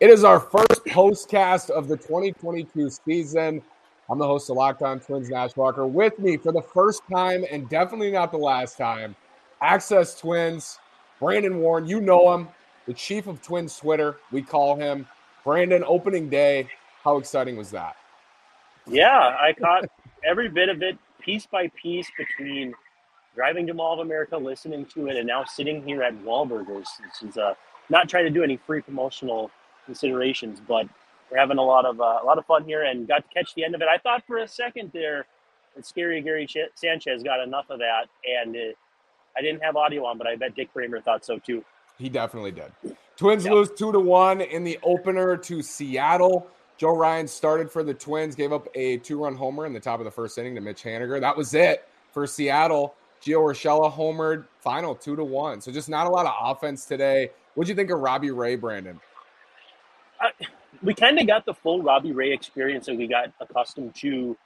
It is our first postcast of the 2022 season. I'm the host of Locked On Twins, Nash Walker. With me for the first time and definitely not the last time, Access Twins, Brandon Warren. You know him, the chief of Twins Twitter. We call him Brandon. Opening day. How exciting was that? Yeah, I caught every bit of it, piece by piece, between driving to Mall of America, listening to it, and now sitting here at Wahlburgers. This is uh, not trying to do any free promotional considerations, but we're having a lot of uh, a lot of fun here and got to catch the end of it. I thought for a second there that Scary Gary Ch- Sanchez got enough of that, and uh, I didn't have audio on, but I bet Dick Bremer thought so too. He definitely did. Twins yep. lose two to one in the opener to Seattle. Joe Ryan started for the Twins, gave up a two-run homer in the top of the first inning to Mitch Haniger. That was it for Seattle. Gio Urshela homered, final two to one. So just not a lot of offense today. What'd you think of Robbie Ray, Brandon? I, we kind of got the full Robbie Ray experience that we got accustomed to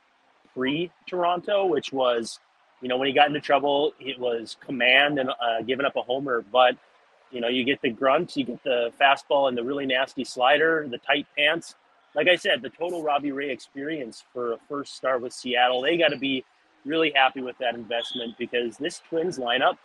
pre Toronto, which was, you know, when he got into trouble, it was command and uh, giving up a homer. But, you know, you get the grunt, you get the fastball and the really nasty slider, the tight pants. Like I said, the total Robbie Ray experience for a first start with Seattle, they got to be really happy with that investment because this Twins lineup,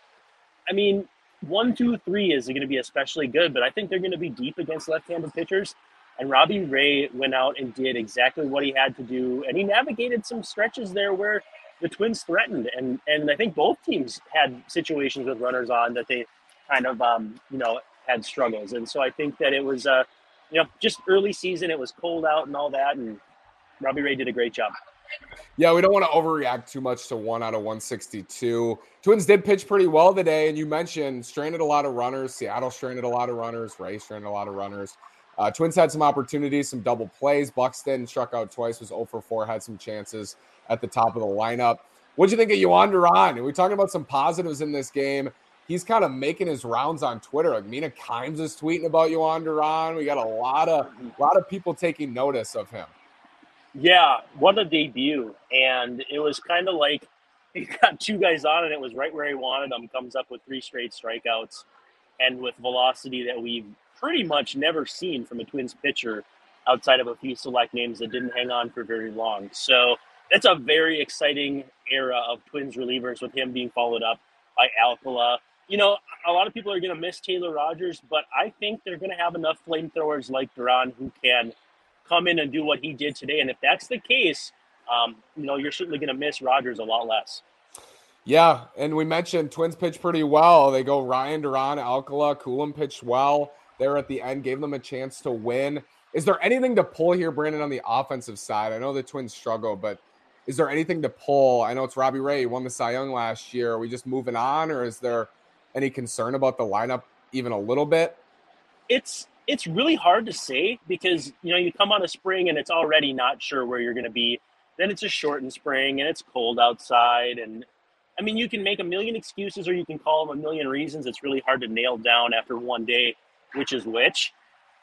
I mean, one, two, three is going to be especially good, but I think they're going to be deep against left-handed pitchers. And Robbie Ray went out and did exactly what he had to do, and he navigated some stretches there where the Twins threatened, and and I think both teams had situations with runners on that they kind of um, you know had struggles, and so I think that it was uh, you know just early season, it was cold out and all that, and Robbie Ray did a great job. Yeah, we don't want to overreact too much to one out of 162. Twins did pitch pretty well today, and you mentioned stranded a lot of runners. Seattle stranded a lot of runners. Ray stranded a lot of runners. Uh, Twins had some opportunities, some double plays. Buxton struck out twice, was 0 for 4, had some chances at the top of the lineup. What'd you think of Jhoan Duran? We're talking about some positives in this game. He's kind of making his rounds on Twitter. Like Mina Kimes is tweeting about Jhoan Duran. We got a lot of a lot of people taking notice of him. Yeah, what a debut. And it was kind of like he got two guys on and it was right where he wanted them. Comes up with three straight strikeouts and with velocity that we've pretty much never seen from a Twins pitcher outside of a few select names that didn't hang on for very long. So that's a very exciting era of Twins relievers with him being followed up by Alcala. You know, a lot of people are going to miss Taylor Rogers, but I think they're going to have enough flamethrowers like Duran who can – come in and do what he did today. And if that's the case, um, you know, you're certainly going to miss Rogers a lot less. Yeah, and we mentioned Twins pitch pretty well. They go Ryan Duran, Alcala, Coulombe pitched well there at the end, gave them a chance to win. Is there anything to pull here, Brandon, on the offensive side? I know the Twins struggle, but is there anything to pull? I know it's Robbie Ray won the Cy Young last year. Are we just moving on, or is there any concern about the lineup even a little bit? It's it's really hard to say because you know you come on a spring and it's already not sure where you're going to be. Then it's a shortened spring and it's cold outside, and I mean you can make a million excuses or you can call them a million reasons. It's really hard to nail down after one day which is which.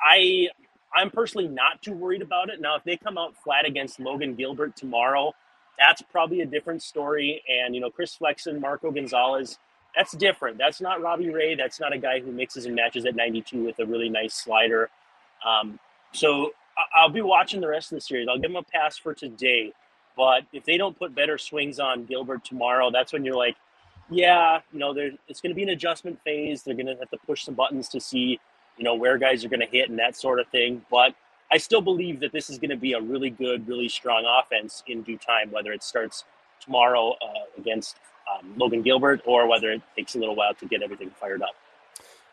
I I'm personally not too worried about it. Now if they come out flat against Logan Gilbert tomorrow, that's probably a different story. And you know Chris Flexen, Marco Gonzalez that's different. That's not Robbie Ray. That's not a guy who mixes and matches at 92 with a really nice slider. Um, so I'll be watching the rest of the series. I'll give them a pass for today. But if they don't put better swings on Gilbert tomorrow, that's when you're like, yeah, you know, it's going to be an adjustment phase. They're going to have to push some buttons to see, you know, where guys are going to hit and that sort of thing. But I still believe that this is going to be a really good, really strong offense in due time, whether it starts tomorrow uh, against um, Logan Gilbert or whether it takes a little while to get everything fired up.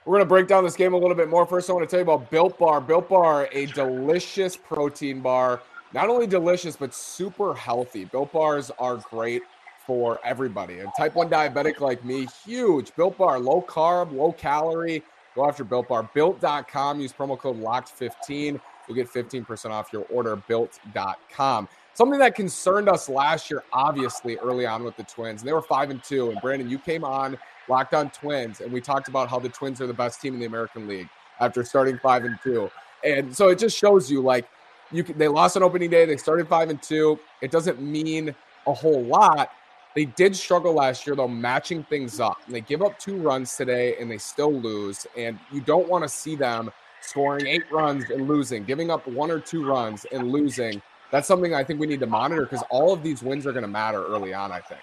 We're going to break down this game a little bit more. First, I want to tell you about Built Bar. Built Bar, a delicious protein bar. Not only delicious, but super healthy. Built Bars are great for everybody. And type 1 diabetic like me, huge. Built Bar, low carb, low calorie. Go after Built Bar. Built.com. Use promo code LOCKED15. You'll get 15% off your order. Built.com. Something that concerned us last year, obviously, early on with the Twins. And they were five and two. And Brandon, you came on Locked On Twins, and we talked about how the Twins are the best team in the American League after starting five and two. And so it just shows you like you can, they lost on opening day. They started five and two. It doesn't mean a whole lot. They did struggle last year, though, matching things up. And they give up two runs today and they still lose. And you don't want to see them scoring eight runs and losing, giving up one or two runs and losing. That's something I think we need to monitor because all of these wins are going to matter early on. I think.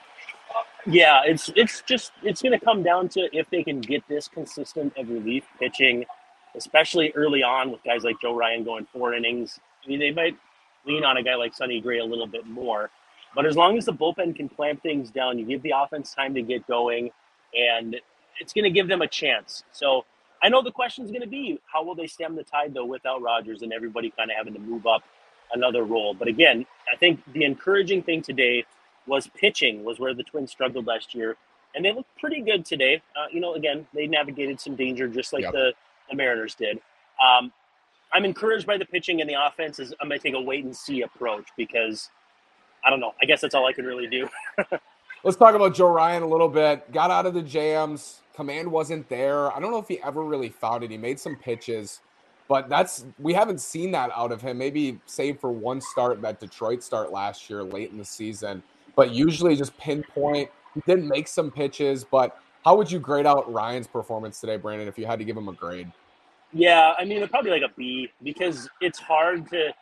Yeah, it's it's just it's going to come down to if they can get this consistent of relief pitching, especially early on with guys like Joe Ryan going four innings. I mean, they might lean on a guy like Sonny Gray a little bit more, but as long as the bullpen can clamp things down, you give the offense time to get going, and it's going to give them a chance. So I know the question is going to be how will they stem the tide though without Rogers and everybody kind of having to move up another role. But again, I think the encouraging thing today was pitching was where the Twins struggled last year, and they looked pretty good today. Uh, you know, again, they navigated some danger just like yep. the, the Mariners did. Um, I'm encouraged by the pitching and the offense. Is I'm going to take a wait and see approach because I don't know. I guess that's all I could really do. Let's talk about Joe Ryan a little bit. Got out of the jams. Command wasn't there. I don't know if he ever really found it. He made some pitches, but that's we haven't seen that out of him. Maybe save for one start, that Detroit start last year, late in the season. But usually just pinpoint. He did make some pitches, but how would you grade out Ryan's performance today, Brandon, if you had to give him a grade? Yeah, I mean, probably like a B because it's hard to,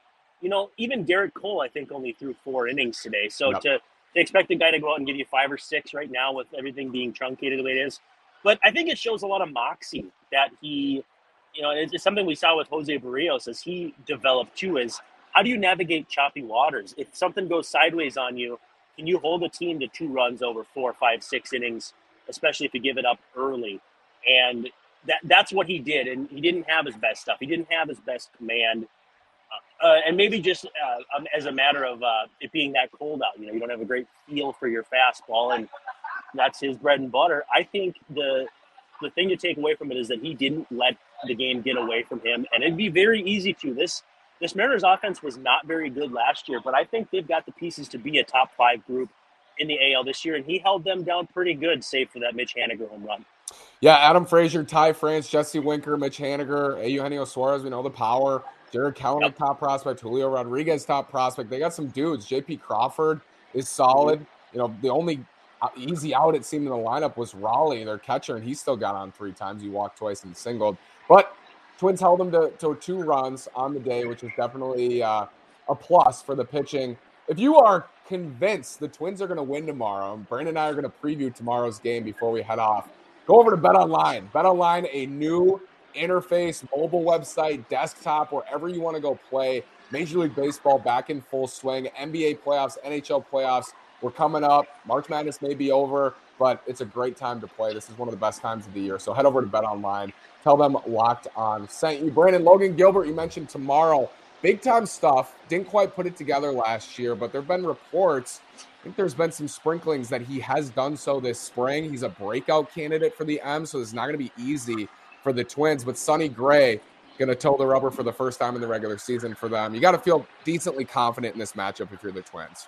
you know, even Gerrit Cole, I think, only threw four innings today. So yep. to, to expect a guy to go out and give you five or six right now with everything being truncated the way it is, but I think it shows a lot of moxie that he, you know, it's, something we saw with Jose Berrios as he developed too. Is how do you navigate choppy waters? If something goes sideways on you, can you hold a team to two runs over four, five, six innings, especially if you give it up early? And that that's what he did, and he didn't have his best stuff. He didn't have his best command, uh, uh, and maybe just uh, um, as a matter of uh, it being that cold out. You know, you don't have a great feel for your fastball, and that's his bread and butter. I think the the thing to take away from it is that he didn't let the game get away from him, and it'd be very easy to. This this Mariners offense was not very good last year, but I think they've got the pieces to be a top five group in the AL this year, and he held them down pretty good, save for that Mitch Haniger home run. Yeah, Adam Frazier, Ty France, Jesse Winker, Mitch Haniger, Eugenio Suarez, we know the power. Jarred Kelenic, yep. top prospect. Julio Rodriguez, top prospect. They got some dudes. JP Crawford is solid. Mm-hmm. You know, the only easy out it seemed in the lineup was Raleigh, their catcher, and he still got on three times. He walked twice and singled. But Twins held them to, to two runs on the day, which is definitely uh, a plus for the pitching. If you are convinced the Twins are going to win tomorrow, and Brandon and I are going to preview tomorrow's game before we head off, go over to Bet Online. Bet Online, a new interface, mobile website, desktop, wherever you want to go play. Major League Baseball back in full swing. NBA playoffs, NHL playoffs we're coming up. March Madness may be over, but it's a great time to play. This is one of the best times of the year. So head over to Bet Online. Tell them Locked On sent you. Brandon Logan Gilbert, you mentioned tomorrow. Big time stuff. Didn't quite put it together last year, but there have been reports. I think there's been some sprinklings that he has done so this spring. He's a breakout candidate for the M, so it's not going to be easy for the Twins. But Sonny Gray going to toe the rubber for the first time in the regular season for them. You got to feel decently confident in this matchup if you're the Twins.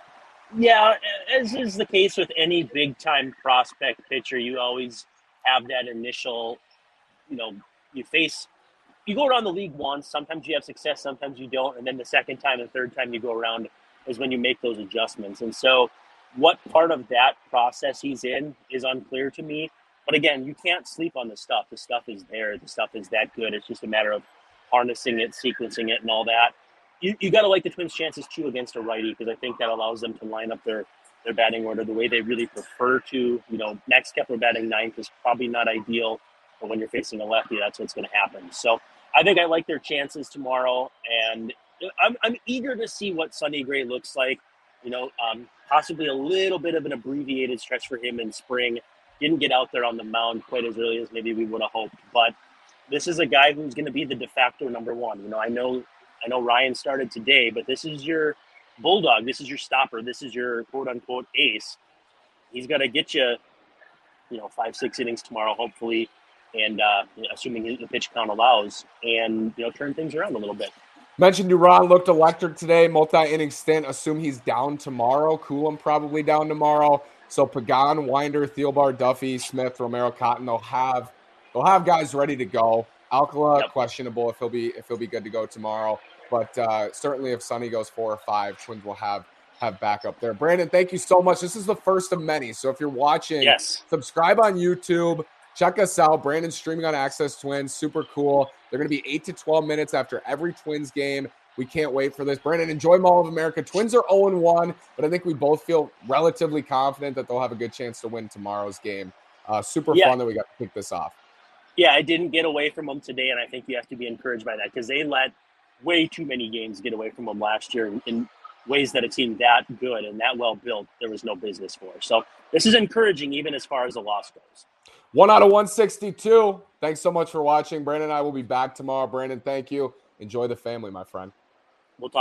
Yeah, as is the case with any big time prospect pitcher, you always have that initial, you know, you face, you go around the league once, sometimes you have success, sometimes you don't. And then the second time and third time you go around is when you make those adjustments. And so, what part of that process he's in is unclear to me. But again, you can't sleep on the stuff. The stuff is there, the stuff is that good. It's just a matter of harnessing it, sequencing it, and all that you, you got to like the Twins' chances too against a righty because I think that allows them to line up their their batting order the way they really prefer to. You know, Max Kepler batting ninth is probably not ideal, but when you're facing a lefty, that's what's going to happen. So I think I like their chances tomorrow, and I'm I'm eager to see what Sonny Gray looks like. You know, um, possibly a little bit of an abbreviated stretch for him in spring. Didn't get out there on the mound quite as early as maybe we would have hoped, but this is a guy who's going to be the de facto number one. You know, I know I know Ryan started today, but this is your bulldog. This is your stopper. This is your quote unquote ace. He's got to get you, you know, five six innings tomorrow, hopefully, and uh, assuming the pitch count allows, and you know, turn things around a little bit. Mentioned Duran looked electric today, multi-inning stint. Assume he's down tomorrow. Coulombe probably down tomorrow. So Pagan, Winder, Thielbar, Duffy, Smith, Romero, Cotton. They'll have they'll have guys ready to go. Alcala yep. questionable if he'll be if he'll be good to go tomorrow. But uh, certainly, if Sonny goes four or five, Twins will have have backup there. Brandon, thank you so much. This is the first of many. So if you're watching, yes. subscribe on YouTube. Check us out. Brandon streaming on Access Twins. Super cool. They're going to be 8 to 12 minutes after every Twins game. We can't wait for this. Brandon, enjoy Mall of America. Twins are 0 1, but I think we both feel relatively confident that they'll have a good chance to win tomorrow's game. Uh, super Yeah. fun that we got to kick this off. Yeah, I didn't get away from them today, and I think you have to be encouraged by that because they let way too many games get away from them last year in, in ways that a team that good and that well built there was no business for. So this is encouraging, even as far as the loss goes. One out of 162. Thanks so much for watching. Brandon and I will be back tomorrow. Brandon, thank you. Enjoy the family, my friend. We'll talk.